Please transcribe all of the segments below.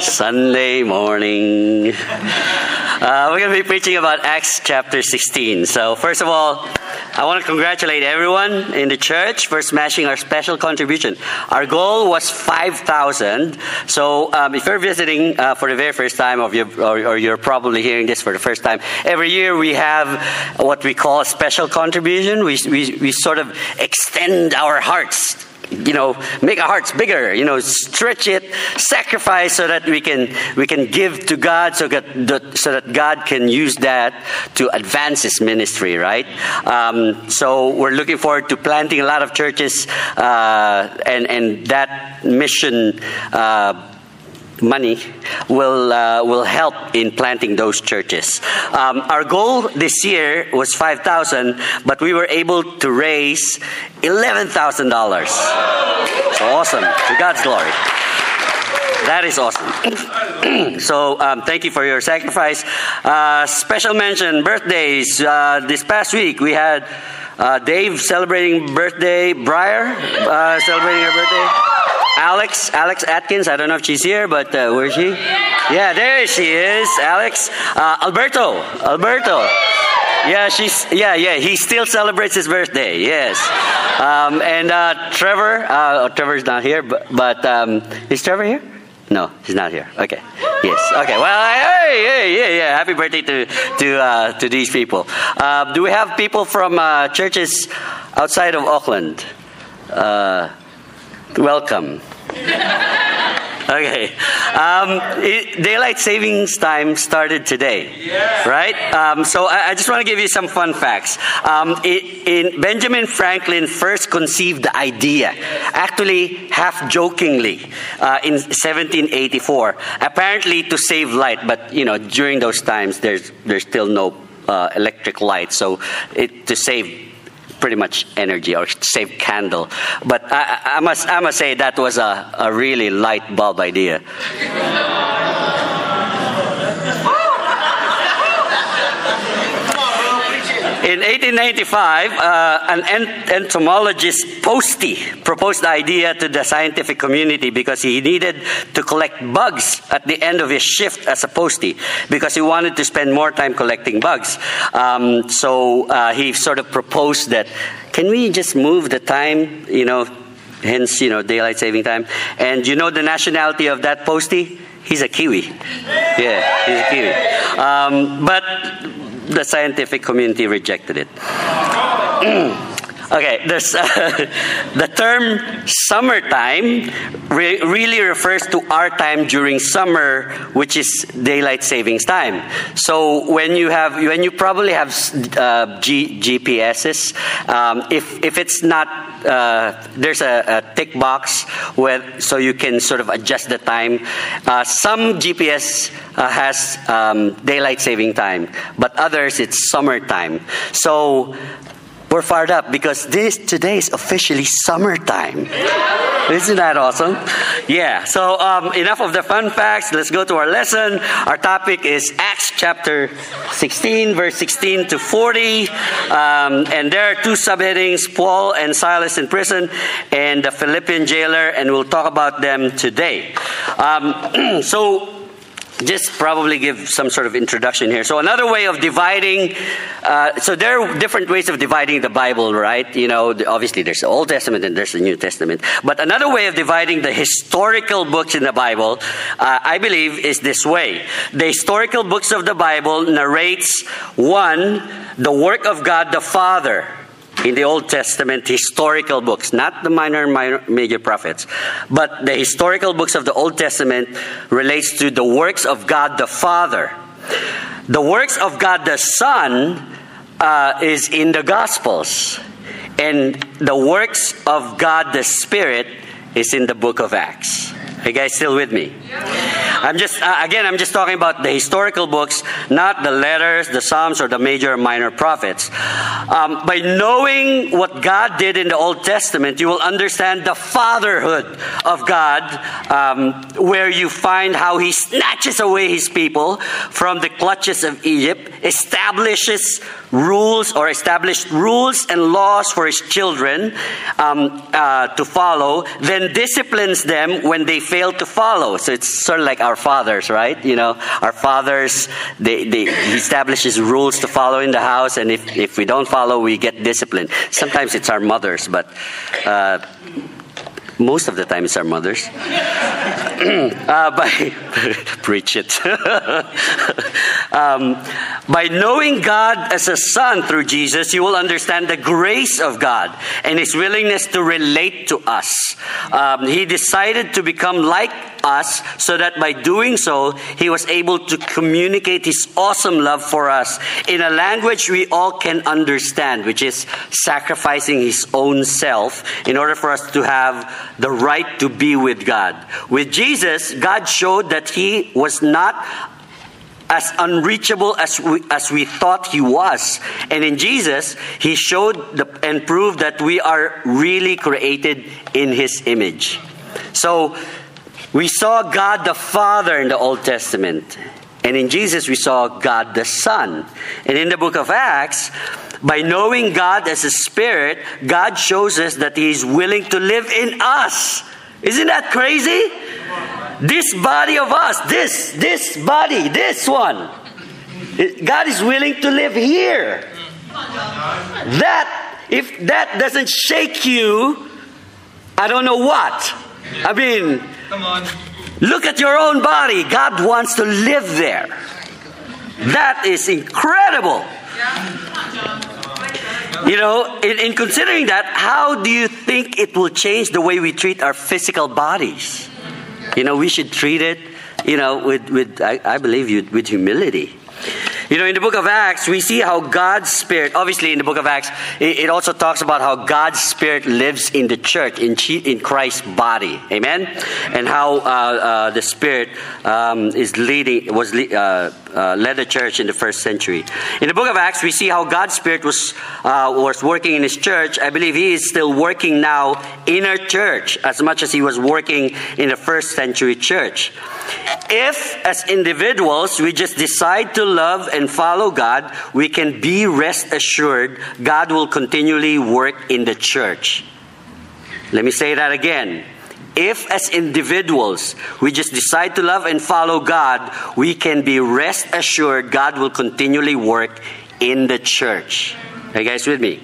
Sunday morning. Uh, we're going to be preaching about Acts chapter 16. So, first of all, I want to congratulate everyone in the church for smashing our special contribution. Our goal was 5,000. So, um, if you're visiting uh, for the very first time, or you're, or, or you're probably hearing this for the first time, every year we have what we call a special contribution. We, we, we sort of extend our hearts you know make our hearts bigger you know stretch it sacrifice so that we can we can give to god so that so that god can use that to advance his ministry right? Um, so we're looking forward to planting a lot of churches uh, and and that mission uh, money will uh, will help in planting those churches. Um, our goal this year was five thousand, but we were able to raise eleven thousand dollars. So awesome! To God's glory. That is awesome. so, um, thank you for your sacrifice. Uh, special mention birthdays. Uh, this past week we had uh, Dave celebrating birthday, Briar uh, celebrating her birthday. Alex, Alex Atkins. I don't know if she's here, but uh, where is she? Yeah, there she is, Alex. Uh, Alberto, Alberto. Yeah, she's yeah, yeah. He still celebrates his birthday. Yes, um, and uh, Trevor. Uh, Trevor's not here, but, but um, is Trevor here? No, he's not here. Okay. Yes. Okay. Well, hey, hey, yeah, yeah. Happy birthday to to uh, to these people. Uh, do we have people from uh, churches outside of Auckland? Uh, welcome. okay. Um, it, daylight savings time started today, yeah. right? Um, so I, I, just want to give you some fun facts. Um, it, in Benjamin Franklin first conceived the idea, actually half jokingly, uh, in 1784. Apparently to save light, but you know during those times there's there's still no uh, electric light, so it, to save pretty much energy or save candle. But I, I, must, I must say that was a, a really light bulb idea. In 1895, uh, an entomologist, Posty, proposed the idea to the scientific community because he needed to collect bugs at the end of his shift as a postie because he wanted to spend more time collecting bugs. Um, so uh, he sort of proposed that can we just move the time, you know, hence, you know, daylight saving time? And you know the nationality of that postie? He's a Kiwi. Yeah, he's a Kiwi. Um, but the scientific community rejected it. okay, this, uh, the term summertime re- really refers to our time during summer, which is daylight savings time. So when you have, when you probably have uh, G- GPSs, um, if if it's not uh, there's a, a, tick box where so you can sort of adjust the time. Uh, some GPS uh, has um, daylight saving time, but others it's summertime. So we're fired up because this today is officially summertime. Isn't that awesome? Yeah. So um, enough of the fun facts. Let's go to our lesson. Our topic is Acts chapter 16, verse 16 to 40. Um, and there are two subheadings: Paul and Silas in prison, and the Philippian jailer. And we'll talk about them today. Um, so just probably give some sort of introduction here. So another way of dividing, uh, so there are different ways of dividing the Bible, right? You know, obviously there's the Old Testament and there's the New Testament. But another way of dividing the historical books in the Bible, uh, I believe, is this way. The historical books of the Bible narrates one, the work of God the Father in the Old Testament historical books, not the minor and minor, major prophets, but the historical books of the Old Testament relates to the works of God the Father. The works of God the Son uh, is in the Gospels, and the works of God the Spirit is in the book of Acts. Are you guys still with me? I'm just, uh, again, I'm just talking about the historical books, not the letters, the Psalms, or the major or minor prophets. Um, by knowing what God did in the Old Testament, you will understand the fatherhood of God, um, where you find how He snatches away His people from the clutches of Egypt, establishes rules or established rules and laws for His children um, uh, to follow, then disciplines them when they fail to follow. So it's sort of like our fathers, right? You know, our fathers, they, they, he establishes rules to follow in the house, and if, if we don't follow, we get disciplined. Sometimes it's our mothers, but uh, most of the time, it's our mothers. uh, by preach it. um, by knowing God as a son through Jesus, you will understand the grace of God and His willingness to relate to us. Um, he decided to become like us so that by doing so, He was able to communicate His awesome love for us in a language we all can understand, which is sacrificing His own self in order for us to have the right to be with God. With Jesus, God showed that He was not as unreachable as we, as we thought he was. And in Jesus, he showed the, and proved that we are really created in his image. So we saw God the Father in the Old Testament. And in Jesus, we saw God the Son. And in the book of Acts, by knowing God as a spirit, God shows us that He is willing to live in us. Isn't that crazy? This body of us, this, this body, this one. God is willing to live here. That, if that doesn't shake you, I don't know what. I mean, Come on. Look at your own body. God wants to live there. That is incredible. You know, in, in, considering that, how do you think it will change the way we treat our physical bodies? You know, we should treat it, you know, with, with I, I believe, you, with humility. You know, in the book of Acts, we see how God's Spirit, obviously in the book of Acts, it, also talks about how God's Spirit lives in the church, in, in Christ's body. Amen? And how uh, uh, the Spirit um, is leading, was uh, uh, led the church in the first century. In the book of Acts, we see how God's Spirit was, uh, was working in His church. I believe He is still working now in our church as much as He was working in the first century church. If, as individuals, we just decide to love and follow God, we can be rest assured God will continually work in the church. Let me say that again. If, as individuals, we just decide to love and follow God, we can be rest assured God will continually work in the church. Are you guys with me?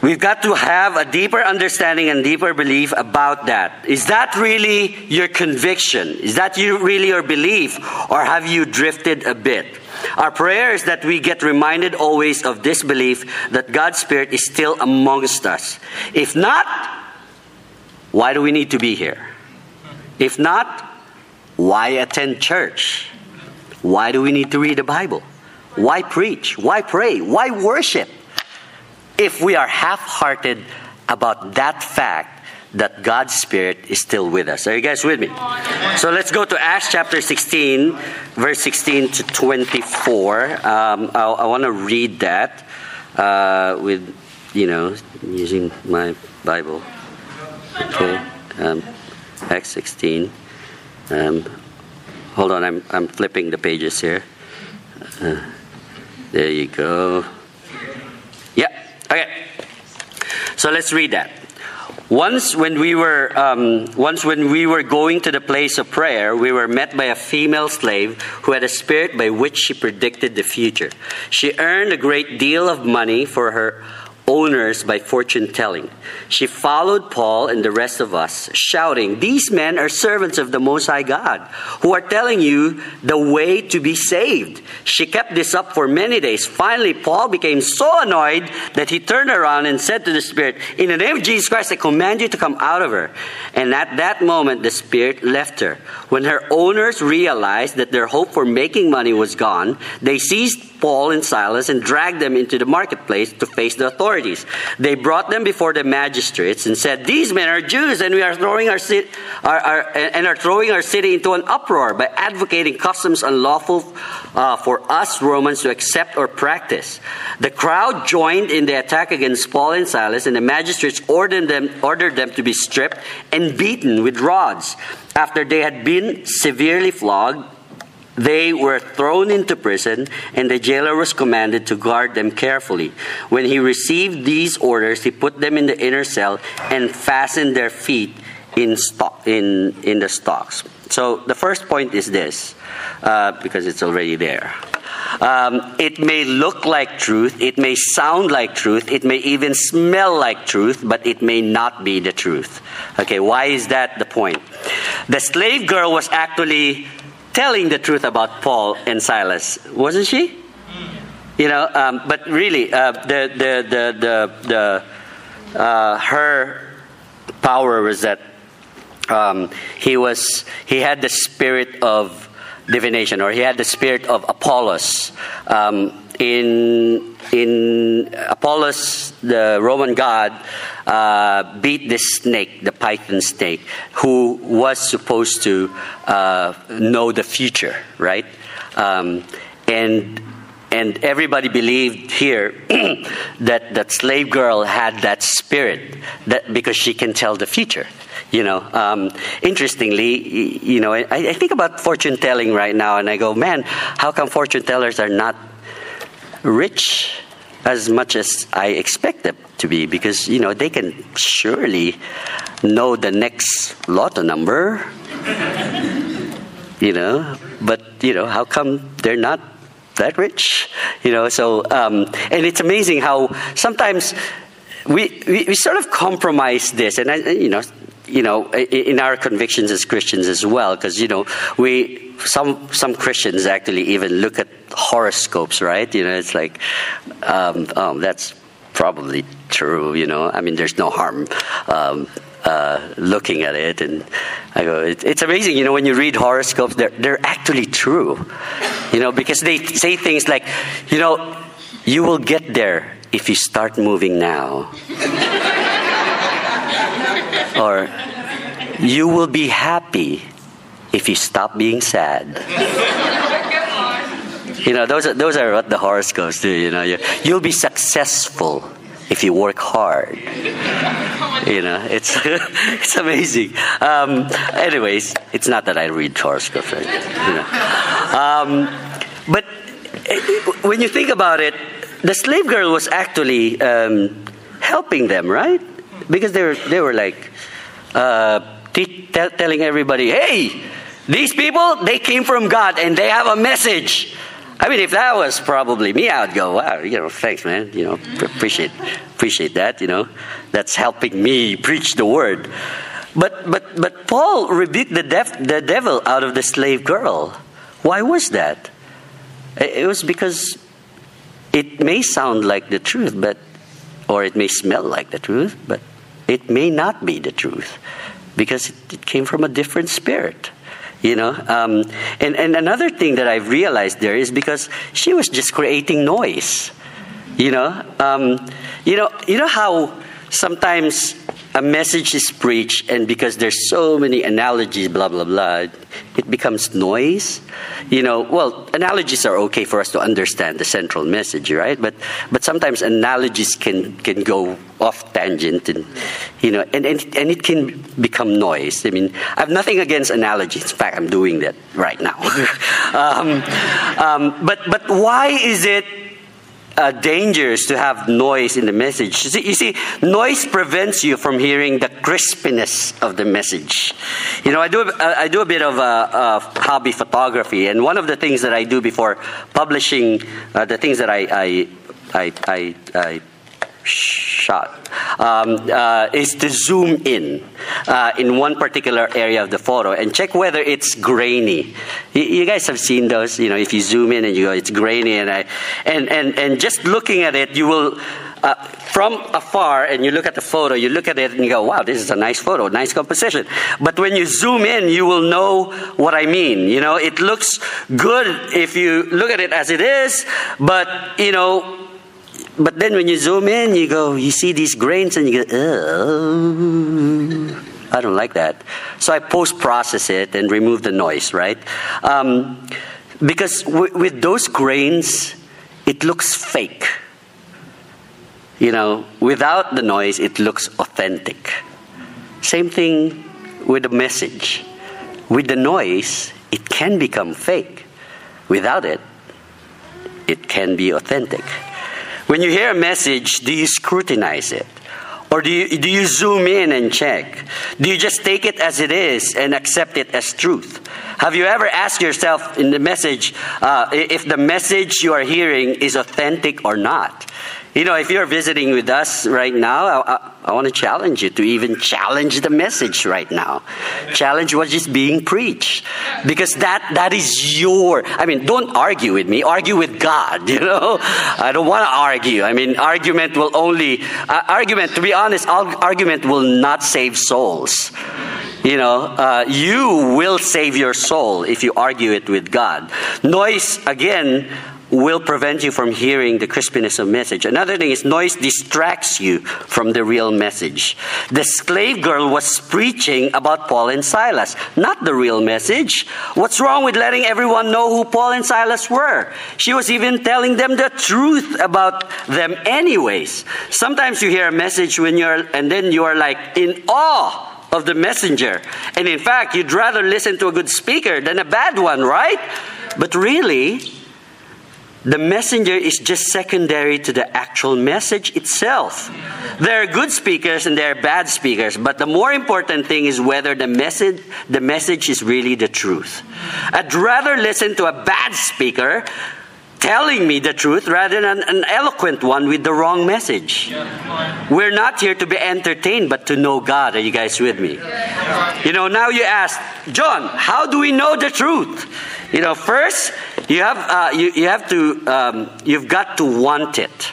We've got to have a deeper understanding and deeper belief about that. Is that really your conviction? Is that you really your belief? Or have you drifted a bit? Our prayer is that we get reminded always of this belief that God's Spirit is still amongst us. If not, why do we need to be here? If not, why attend church? Why do we need to read the Bible? Why preach? Why pray? Why worship? If we are half hearted about that fact that God's Spirit is still with us. Are you guys with me? So let's go to Acts chapter 16, verse 16 to 24. Um, I, want to read that uh, with, you know, using my Bible. Okay. Um, Acts 16. Um, hold on, I'm, I'm flipping the pages here. Uh, there you go. Okay. So let's read that. Once when we were um, once when we were going to the place of prayer, we were met by a female slave who had a spirit by which she predicted the future. She earned a great deal of money for her owners by fortune telling. She followed Paul and the rest of us, shouting, These men are servants of the Most High God, who are telling you the way to be saved. She kept this up for many days. Finally, Paul became so annoyed that he turned around and said to the Spirit, In the name of Jesus Christ, I command you to come out of her. And at that moment, the Spirit left her. When her owners realized that their hope for making money was gone, they seized Paul and Silas and dragged them into the marketplace to face the authorities. They brought them before the magistrates and said, "These men are Jews, and we are throwing our, city, our, our and are throwing our city into an uproar by advocating customs unlawful uh, for us Romans to accept or practice." The crowd joined in the attack against Paul and Silas, and the magistrates ordered them ordered them to be stripped and beaten with rods. After they had been severely flogged they were thrown into prison, and the jailer was commanded to guard them carefully. When he received these orders, he put them in the inner cell and fastened their feet in stock in in the stocks. So the first point is this, uh, because it's already there. Um, it may look like truth, it may sound like truth, it may even smell like truth, but it may not be the truth. Okay, why is that the point? The slave girl was actually telling the truth about Paul and Silas, wasn't she? You know, um, but really, uh, the, the, the, the, the, uh, her power was that um, he was he had the spirit of divination, or he had the spirit of Apollos. Um, in in Apollos, the Roman god, uh, beat this snake, the python snake, who was supposed to uh, know the future, right? Um, and and everybody believed here that that slave girl had that spirit that because she can tell the future you know um, interestingly you know I, I, think about fortune telling right now and i go man how come fortune tellers are not rich as much as i expect them to be because you know they can surely know the next lotto number you know but you know how come they're not that rich you know? So um, and it's amazing how sometimes we, we, we sort of compromise this and I, you know you know, in our convictions as Christians as well, because you know, we some some Christians actually even look at horoscopes, right? You know, it's like, um, oh, that's probably true. You know, I mean, there's no harm. Um, uh, looking at it, and I go, it, it's amazing. You know, when you read horoscopes, they're they're actually true. You know, because they say things like, you know, you will get there if you start moving now. Or, you will be happy if you stop being sad. you know, those are, those are what the horoscopes do. You know, you, you'll be successful if you work hard. You know, it's it's amazing. Um, anyways, it's not that I read horoscopes, right? You know. um, but eh, when you think about it, the slave girl was actually um, helping them, right? Because they were they were like uh, telling everybody, hey, these people, they came from God and they have a message. I mean, if that was probably me, I would go, wow, you know, thanks, man. You know, appreciate, appreciate that. You know, that's helping me preach the word. But, but, but Paul rebuked the, def- the devil out of the slave girl. Why was that? It was because it may sound like the truth, but, or it may smell like the truth, but it may not be the truth because it, came from a different spirit you know? Um, and, and another thing that i've realized there is because she was just creating noise you know? Um, you know you know how sometimes a message is preached, and because there's so many analogies, blah, blah, blah, it becomes noise. You know, well, analogies are okay for us to understand the central message, right? But, but sometimes analogies can, can go off tangent and, you know, and, and, and it can become noise. I mean, I have nothing against analogies. In fact, I'm doing that right now. um, um, but, but why is it uh, dangers to have noise in the message. You see, you see, noise prevents you from hearing the crispiness of the message. You know, I do I do a bit of uh, hobby photography, and one of the things that I do before publishing uh, the things that I I, I, I shot um, uh, is to zoom in uh, in one particular area of the photo and check whether it's grainy. You, you, guys have seen those, you know, if you zoom in and you go, it's grainy, and I, and and and just looking at it, you will. Uh, from afar, and you look at the photo, you look at it and you go, wow, this is a nice photo, nice composition. But when you zoom in, you will know what I mean. You know, it looks good if you look at it as it is, but, you know, but then when you zoom in, you go, you see these grains and you go, oh, I don't like that. So I post process it and remove the noise, right? Um, because w- with those grains, it looks fake. You know, without the noise, it looks authentic. Same thing with the message. With the noise, it can become fake. Without it, it can be authentic. When you hear a message, do you scrutinize it? Or do you, do you zoom in and check? Do you just take it as it is and accept it as truth? Have you ever asked yourself in the message uh, if the message you are hearing is authentic or not? You know, if you're visiting with us right now, I, I, I want to challenge you to even challenge the message right now. Challenge what is being preached. Because that, that is your, I mean, don't argue with me, argue with God, you know? I don't want to argue. I mean, argument will only, uh, argument, to be honest, argument will not save souls. You know, uh, you will save your soul if you argue it with God. Noise, again, will prevent you from hearing the crispiness of message. Another thing is noise distracts you from the real message. The slave girl was preaching about Paul and Silas, not the real message. What's wrong with letting everyone know who Paul and Silas were? She was even telling them the truth about them anyways. Sometimes you hear a message when you're and then you are like in awe of the messenger. And in fact, you'd rather listen to a good speaker than a bad one, right? But really, the messenger is just secondary to the actual message itself. There are good speakers and there are bad speakers, but the more important thing is whether the message the message is really the truth. I'd rather listen to a bad speaker telling me the truth rather than an eloquent one with the wrong message. We're not here to be entertained, but to know God. Are you guys with me? You know, now you ask, John, how do we know the truth? You know, first you have uh, you, you have to um, you've got to want it.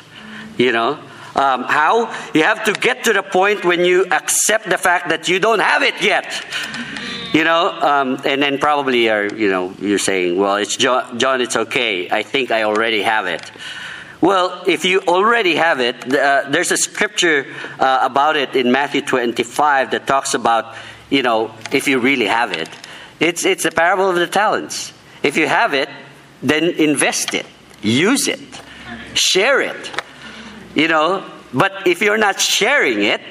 You know. Um, how? You have to get to the point when you accept the fact that you don't have it yet you know? Um, and then probably you're you know you're saying well it's john, john it's okay. I think i already have it. Well if you already have it uh, there's a scripture uh, about it in matthew 25 that talks about you know if you really have it. It's it's a parable of the talents if you have it, then invest it, use it, share it. You know, but if you're not sharing it,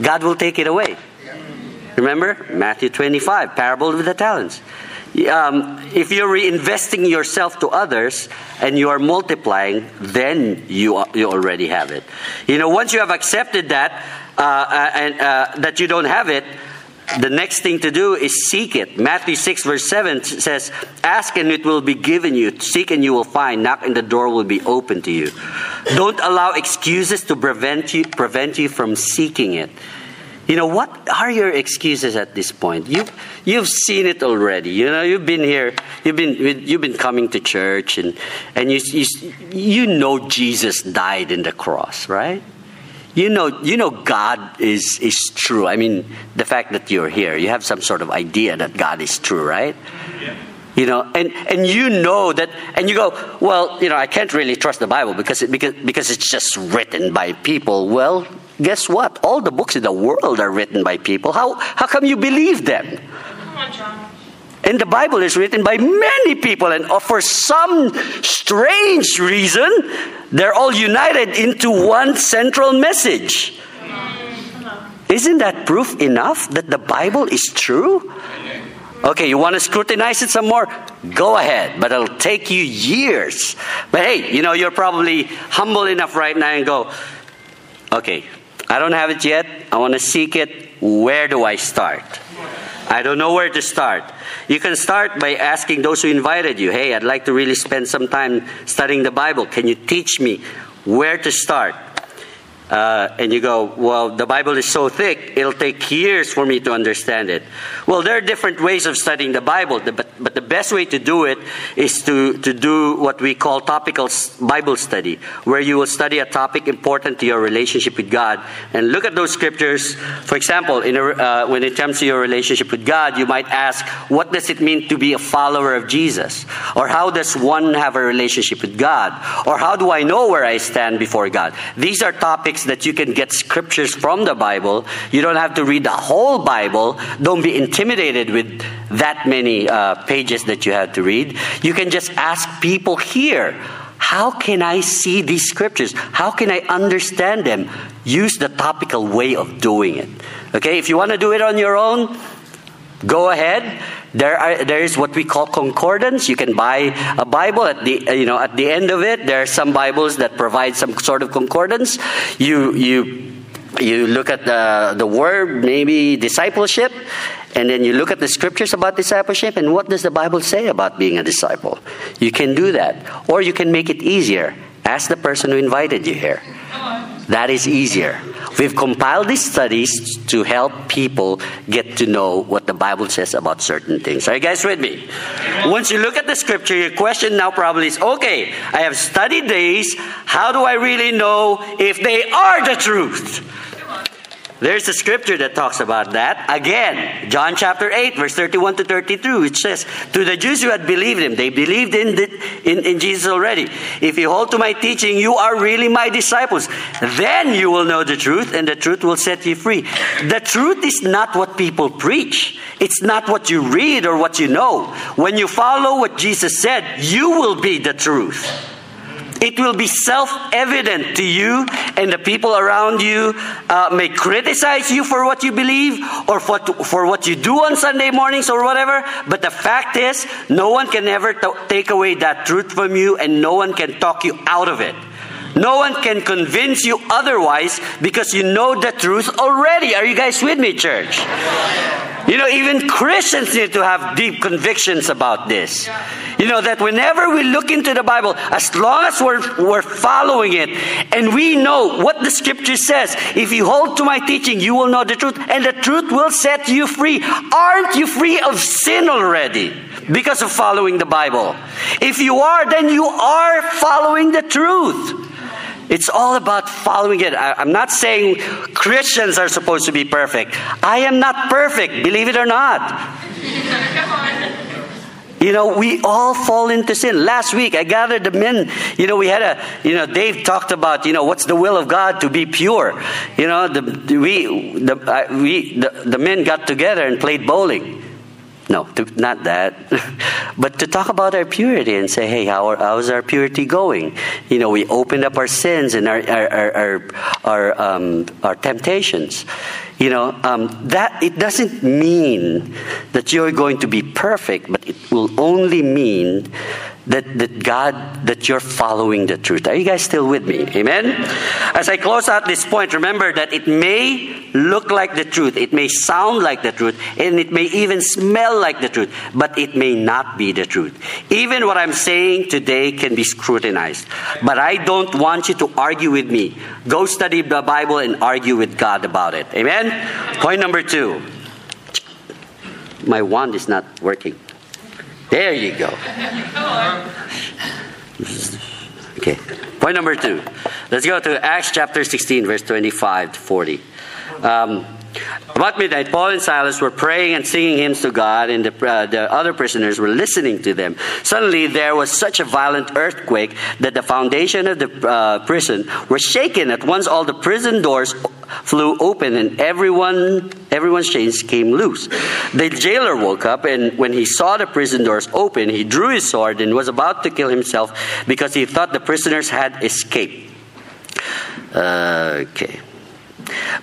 God will take it away. Remember Matthew 25, parable of the talents. Um, if you're reinvesting yourself to others and you are multiplying, then you you already have it. You know, once you have accepted that uh, uh and uh, that you don't have it, the next thing to do is seek it. Matthew 6, verse 7 says, Ask and it will be given you. Seek and you will find. Knock and the door will be open to you. Don't allow excuses to prevent you, prevent you from seeking it. You know, what are your excuses at this point? You, you've seen it already. You know, you've been here, you've been, you've been coming to church, and, and you, you, you know Jesus died in the cross, right? You know you know god is is true. I mean the fact that you're here you have some sort of idea that god is true right? Yeah. you know and and you know that and you go well you know i can't really trust the bible because it, because because it's just written by people. Well guess what? All the books in the world are written by people. How how come you believe them? Come on john and the Bible is written by many people, and uh, for some strange reason, they're all united into one central message. Isn't that proof enough that the Bible is true? Okay, you want to scrutinize it some more? Go ahead, but it'll take you years. But hey, you know, you're probably humble enough right now and go, okay, I don't have it yet. I want to seek it. Where do I start? I don't know where to start. You can start by asking those who invited you, hey, I'd like to really spend some time studying the Bible. Can you teach me where to start? Uh, and you go, well, the Bible is so thick, it'll take years for me to understand it. Well, there are different ways of studying the Bible, but, but the best way to do it is to, to do what we call topical Bible study, where you will study a topic important to your relationship with God and look at those scriptures. For example, in a, uh, when it comes to your relationship with God, you might ask, what does it mean to be a follower of Jesus? Or how does one have a relationship with God? Or how do I know where I stand before God? These are topics that you can get scriptures from the Bible. You don't have to read the whole Bible. Don't be intimidated with that many uh, pages that you have to read. You can just ask people here how can I see these scriptures? How can I understand them? Use the topical way of doing it. Okay, if you want to do it on your own, go ahead. There, are, there is what we call concordance. You can buy a Bible at the you know at the end of it. There are some Bibles that provide some sort of concordance. You you you look at the, the word, maybe discipleship, and then you look at the scriptures about discipleship, and what does the Bible say about being a disciple? You can do that. Or you can make it easier. Ask the person who invited you here. That is easier. We've compiled these studies to help people get to know what the Bible says about certain things. Are you guys with me? Once you look at the scripture, your question now probably is okay, I have studied these. How do I really know if they are the truth? There's a scripture that talks about that. Again, John chapter 8, verse 31 to 32, which says, To the Jews who had believed him, they believed in, the, in, in Jesus already. If you hold to my teaching, you are really my disciples. Then you will know the truth, and the truth will set you free. The truth is not what people preach, it's not what you read or what you know. When you follow what Jesus said, you will be the truth. It will be self evident to you, and the people around you uh, may criticize you for what you believe or for, for what you do on Sunday mornings or whatever. But the fact is, no one can ever t- take away that truth from you, and no one can talk you out of it. No one can convince you otherwise because you know the truth already. Are you guys with me, church? You know, even Christians need to have deep convictions about this. You know, that whenever we look into the Bible, as long as we're, we're following it and we know what the scripture says, if you hold to my teaching, you will know the truth and the truth will set you free. Aren't you free of sin already? Because of following the Bible. If you are, then you are following the truth. It's all about following it. I, am not saying Christians are supposed to be perfect. I am not perfect, believe it or not. You know, we all fall into sin. Last week, I gathered the men. You know, we had a, you know, Dave talked about, you know, what's the will of God to be pure. You know, the, we, the, uh, we, the, the men got together and played bowling. No, not that. but to talk about our purity and say, hey, how, how's our purity going? You know, we opened up our sins and our, our, our, our, our, um, our temptations. You know, um, that it doesn't mean that you're going to be perfect, but it will only mean that, that God, that you're following the truth. Are you guys still with me? Amen? As I close out this point, remember that it may look like the truth, it may sound like the truth, and it may even smell like the truth, but it may not be the truth. Even what I'm saying today can be scrutinized. But I don't want you to argue with me. Go study the Bible and argue with God about it. Amen? Point number two. My wand is not working. There you go. Okay. Point number two. Let's go to Acts chapter 16, verse 25 to 40. Um, about midnight, Paul and Silas were praying and singing hymns to God, and the, uh, the, other prisoners were listening to them. Suddenly, there was such a violent earthquake that the foundation of the uh, prison were shaken. At once, all the prison doors flew open, and everyone, everyone's chains came loose. The jailer woke up, and when he saw the prison doors open, he drew his sword and was about to kill himself because he thought the prisoners had escaped. Uh, okay.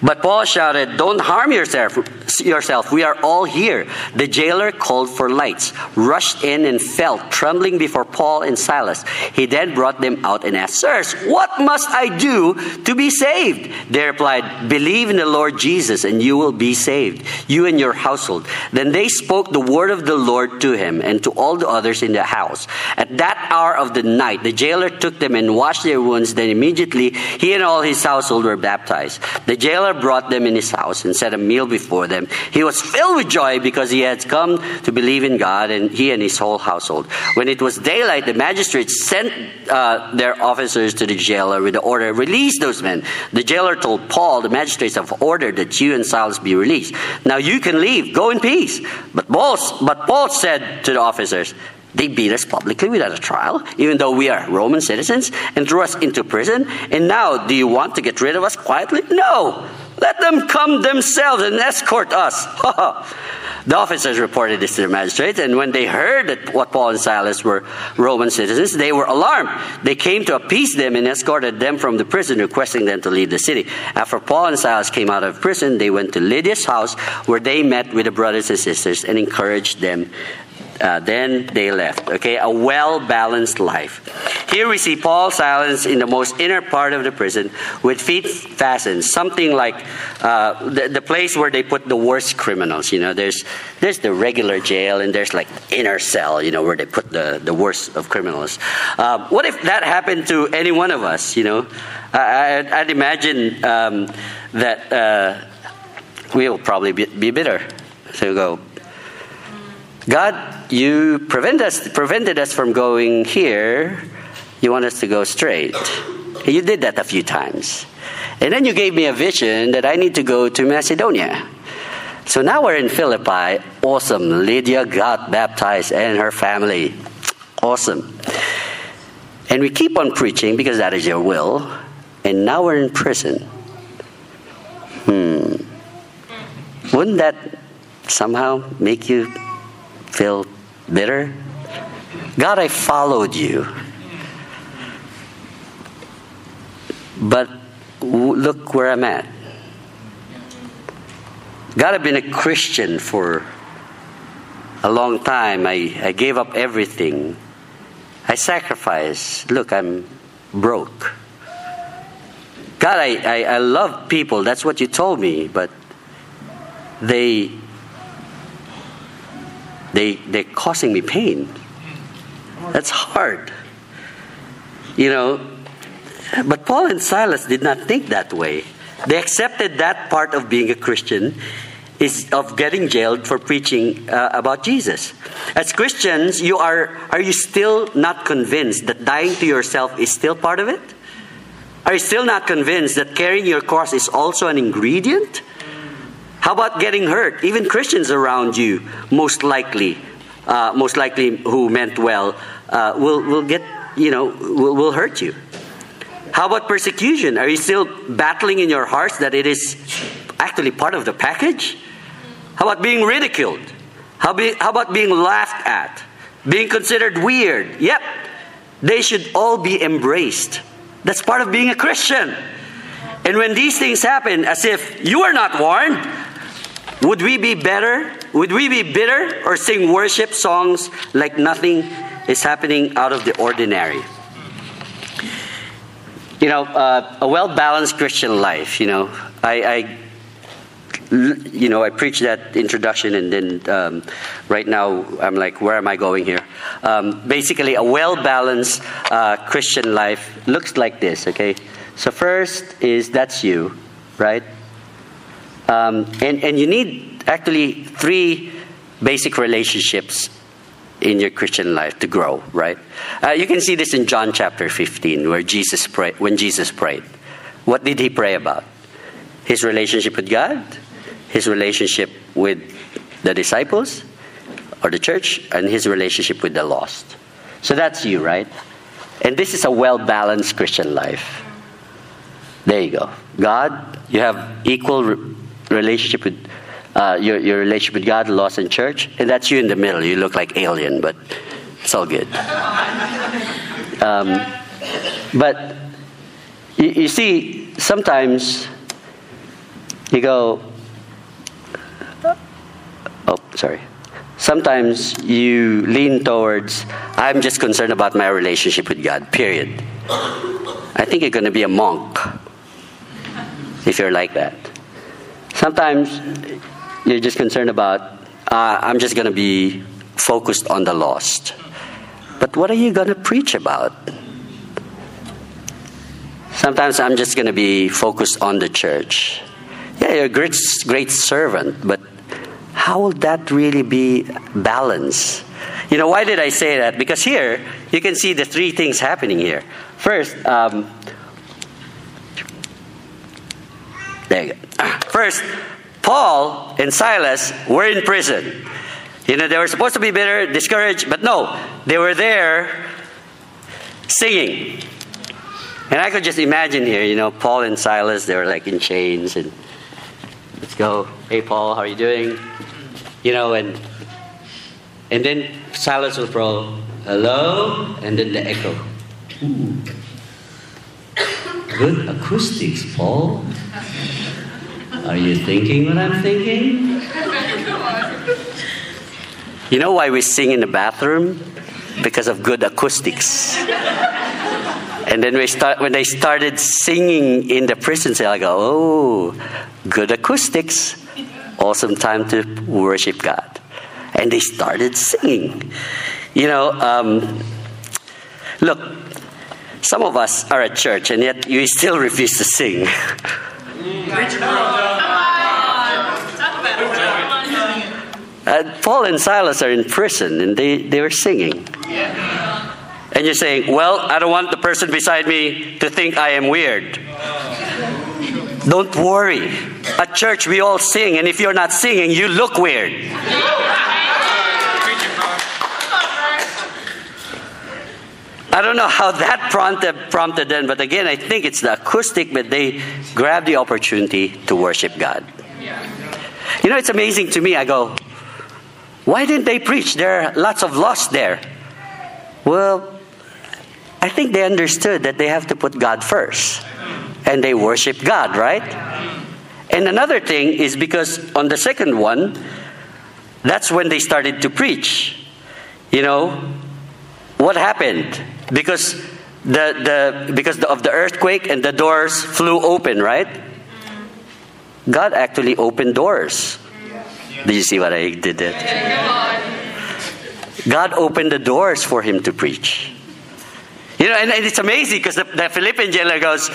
But Paul shouted, Don't harm yourself, yourself. We are all here. The jailer called for lights, rushed in, and fell, trembling before Paul and Silas. He then brought them out and asked, Sirs, what must I do to be saved? They replied, Believe in the Lord Jesus, and you will be saved, you and your household. Then they spoke the word of the Lord to him and to all the others in the house. At that hour of the night, the jailer took them and washed their wounds. Then immediately he and all his household were baptized. The jailer brought them in his house and set a meal before them. He was filled with joy because he had come to believe in God and he and his whole household. When it was daylight, the magistrates sent uh, their officers to the jailer with the order, release those men. The jailer told Paul, the magistrates have ordered that you and Silas be released. Now you can leave, go in peace. But Paul, but Paul said to the officers, they beat us publicly without a trial, even though we are Roman citizens, and threw us into prison. And now, do you want to get rid of us quietly? No! Let them come themselves and escort us. the officers reported this to the magistrates, and when they heard that what Paul and Silas were Roman citizens, they were alarmed. They came to appease them and escorted them from the prison, requesting them to leave the city. After Paul and Silas came out of prison, they went to Lydia's house, where they met with the brothers and sisters and encouraged them Uh, then they left. Okay, a well balanced life. Here we see Paul Silas in the most inner part of the prison with feet fastened, something like uh, the, the place where they put the worst criminals. You know, there's there's the regular jail and there's like inner cell. You know, where they put the the worst of criminals. Uh, what if that happened to any one of us? You know, I, would imagine um, that uh, we'll probably be, be bitter. So go, God, you prevent us, prevented us from going here. You want us to go straight. You did that a few times. And then you gave me a vision that I need to go to Macedonia. So now we're in Philippi. Awesome. Lydia got baptized and her family. Awesome. And we keep on preaching because that is your will. And now we're in prison. Hmm. Wouldn't that somehow make you feel bitter? God, I followed you. But look where I'm at. God, I've been a Christian for a long time. I, I gave up everything. I sacrificed. Look, I'm broke. God, I, I, I love people. That's what you told me. But they they they're causing me pain. That's hard. You know, but Paul and Silas did not think that way. They accepted that part of being a Christian is of getting jailed for preaching uh, about Jesus. As Christians, you are are you still not convinced that dying to yourself is still part of it? Are you still not convinced that carrying your cross is also an ingredient? How about getting hurt? Even Christians around you, most likely, uh, most likely who meant well, uh, will, will get, you know, will, will hurt you. How about persecution? Are you still battling in your hearts that it is actually part of the package? How about being ridiculed? How, be, how about being laughed at? Being considered weird? Yep, they should all be embraced. That's part of being a Christian. And when these things happen, as if you are not warned, would we be better? Would we be bitter or sing worship songs like nothing is happening out of the ordinary? You know, uh, a well balanced Christian life, you know, I, I you know, I preached that introduction, and then um, right now I'm like, where am I going here? Um, basically, a well balanced uh, Christian life looks like this, okay? So, first is that's you, right? Um, and, and you need actually three basic relationships in your Christian life to grow, right? Uh, you can see this in John chapter 15, where Jesus prayed, when Jesus prayed. What did he pray about? His relationship with God, his relationship with the disciples or the church, and his relationship with the lost. So that's you, right? And this is a well balanced Christian life. There you go. God, you have equal relationship with uh, your, your relationship with God, lost in church, and that's you in the middle. You look like alien, but it's all good. Um, but you, you see, sometimes you go, oh, sorry. Sometimes you lean towards, I'm just concerned about my relationship with God, period. I think you're going to be a monk if you're like that. Sometimes you're just concerned about, uh, I'm just going to be focused on the lost. But what are you going to preach about? Sometimes I'm just going to be focused on the church. Yeah, you're a great, great servant, but how will that really be balanced? You know, why did I say that? Because here, you can see the three things happening here. First, um, go. Ah, first, Paul and Silas were in prison. You know, they were supposed to be bitter, discouraged, but no, they were there singing. And I could just imagine here, you know, Paul and Silas, they were like in chains and let's go. Hey Paul, how are you doing? You know, and and then Silas will throw hello and then the echo. Ooh. Good acoustics, Paul. Are you thinking what I'm thinking? You know why we sing in the bathroom? Because of good acoustics. And then we start, when they started singing in the prison cell, I go, oh, good acoustics. Awesome time to worship God. And they started singing. You know, um, look, some of us are at church and yet you still refuse to sing. Uh, Paul and Silas are in prison and they, they were singing. And you're saying, Well, I don't want the person beside me to think I am weird. Don't worry. At church, we all sing, and if you're not singing, you look weird. I don't know how that prompted, prompted them, but again, I think it's the acoustic, but they grabbed the opportunity to worship God. You know, it's amazing to me. I go, why didn't they preach? There are lots of lost there. Well, I think they understood that they have to put God first. And they worship God, right? And another thing is because on the second one, that's when they started to preach. You know, what happened? Because the, the because of the earthquake and the doors flew open, right? God actually opened doors. Did you see what I did there? God opened the doors for him to preach. You know, and, and it's amazing because the, the Philippian jailer goes,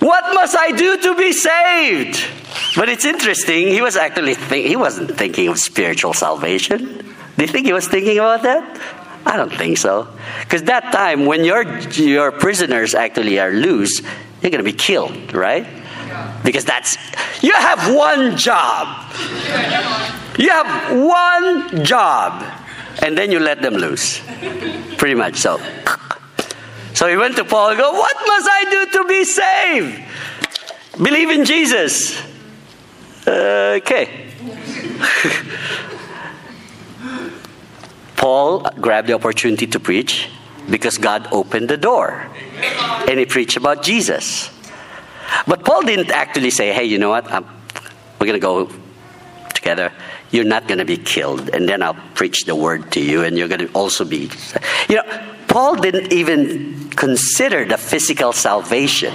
What must I do to be saved? But it's interesting, he was actually think, he wasn't thinking of spiritual salvation. Do you think he was thinking about that? I don't think so. Because that time, when your, your prisoners actually are loose, you're going to be killed, right? Because that's, you have one job. You have one job. And then you let them loose. Pretty much so. So he went to Paul and go, What must I do to be saved? Believe in Jesus. Uh, okay. Paul grabbed the opportunity to preach because God opened the door. And he preached about Jesus. But Paul didn't actually say, hey, you know what? I'm, we're going to go together. You're not going to be killed. And then I'll preach the word to you, and you're going to also be. You know, Paul didn't even consider the physical salvation.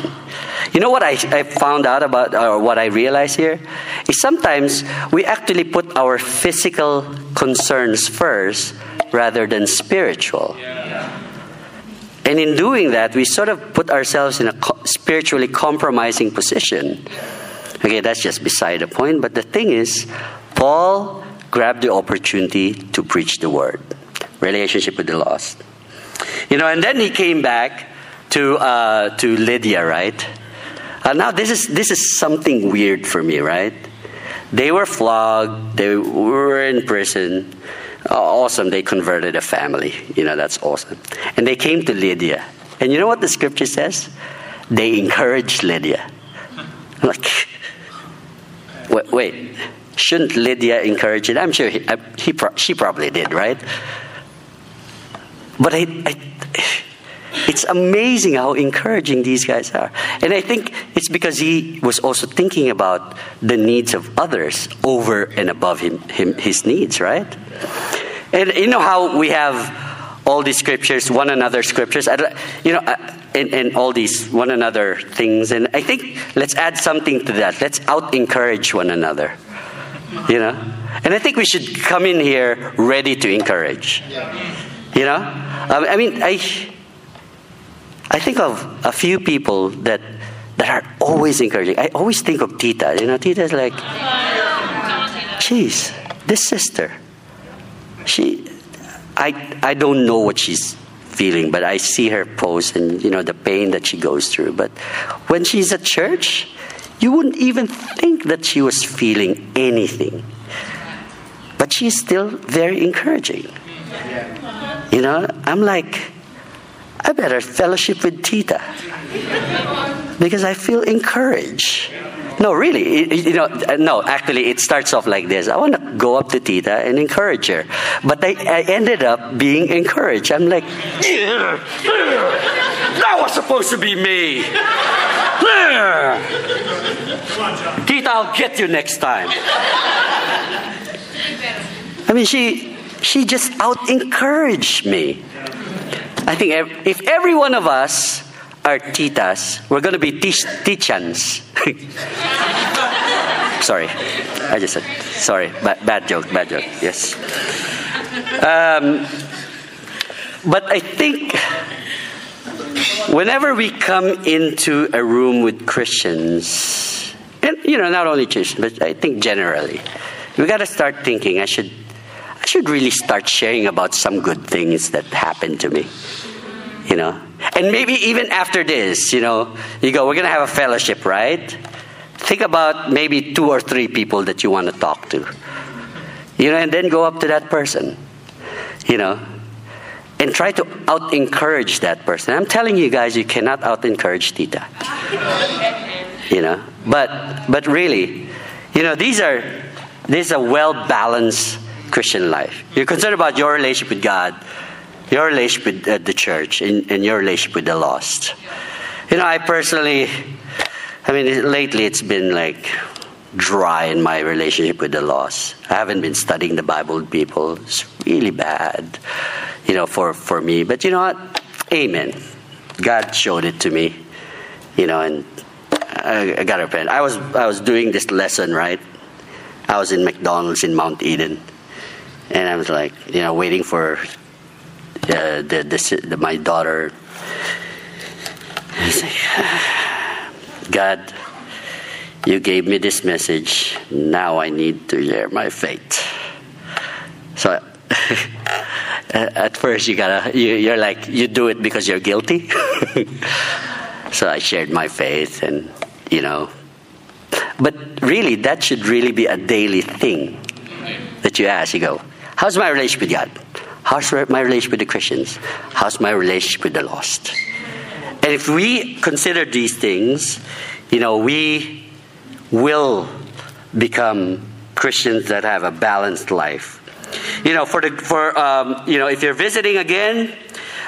You know what I, I found out about, or what I realize here? Is sometimes we actually put our physical concerns first rather than spiritual. And in doing that, we sort of put ourselves in a spiritually compromising position. Okay, that's just beside the point. But the thing is, Paul grabbed the opportunity to preach the word, relationship with the lost. You know, and then he came back to uh, to Lydia, right? Uh, now this is this is something weird for me, right? They were flogged, they were in prison. Awesome, they converted a family. You know, that's awesome. And they came to Lydia. And you know what the scripture says? They encouraged Lydia. Like, wait, wait, shouldn't Lydia encourage it? I'm sure he, he, she probably did, right? But I, I, it's amazing how encouraging these guys are. And I think it's because he was also thinking about the needs of others over and above him, him his needs, right? And you know how we have all these scriptures, one another scriptures, you know, and, and all these one another things. And I think let's add something to that. Let's out encourage one another. You know? And I think we should come in here ready to encourage. You know? Um, I mean, I, I think of a few people that, that are always encouraging. I always think of Tita. You know, Tita's like, jeez, this sister, she, I, I don't know what she's feeling, but I see her post and, you know, the pain that she goes through. But when she's at church, you wouldn't even think that she was feeling anything. But she's still very encouraging. You know, I'm like, I better fellowship with Tita because I feel encouraged. No, really, you know, uh, no, actually, it starts off like this. I want to go up to Tita and encourage her. But I, I ended up being encouraged. I'm like, that was supposed to be me. Tita, I'll get you next time. I mean, she she just out encouraged me. I think if every one of us are titas, we're going to be teach- tichans. sorry, I just said sorry. Bad, bad joke. Bad joke. Yes. Um, but I think whenever we come into a room with Christians, and you know, not only Christians, but I think generally, we got to start thinking. I should, should really start sharing about some good things that happened to me you know. And maybe even after this, you know, you go, we're going to have a fellowship, right? Think about maybe two or three people that you want to talk to, you know, and then go up to that person, you know, and try to out encourage that person. I'm telling you guys, you cannot out encourage Tita, you know. But but really, you know, these are this is a well balanced Christian life. You're concerned about your relationship with God your relationship with uh, the church and, and, your relationship with the lost. You know, I personally, I mean, lately it's been like dry in my relationship with the lost. I haven't been studying the Bible with people. It's really bad, you know, for, for me. But you know what? Amen. God showed it to me, you know, and I, I got to repent. I was, I was doing this lesson, right? I was in McDonald's in Mount Eden. And I was like, you know, waiting for uh, the, the, the, my daughter. Like, God, you gave me this message. Now I need to share my faith. So at first you gotta you, you're like you do it because you're guilty. so I shared my faith, and you know. But really, that should really be a daily thing that you ask. You go, "How's my relationship with God?" How's my relationship with the Christians? How's my relationship with the lost? And if we consider these things, you know, we will become Christians that have a balanced life. You know, for the for um, you know, if you're visiting again,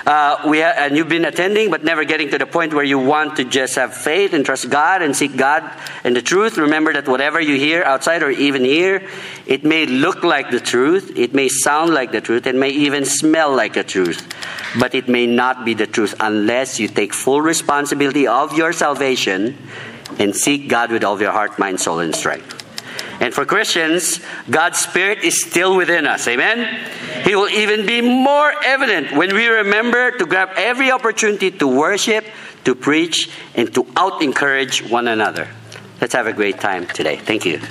uh, we ha- and you've been attending but never getting to the point where you want to just have faith and trust God and seek God and the truth, remember that whatever you hear outside or even here, it may look like the truth, it may sound like the truth, it may even smell like the truth, but it may not be the truth unless you take full responsibility of your salvation and seek God with all your heart, mind, soul, and strength. And for Christians, God's Spirit is still within us. Amen? He will even be more evident when we remember to grab every opportunity to worship, to preach, and to out encourage one another. Let's have a great time today. Thank you.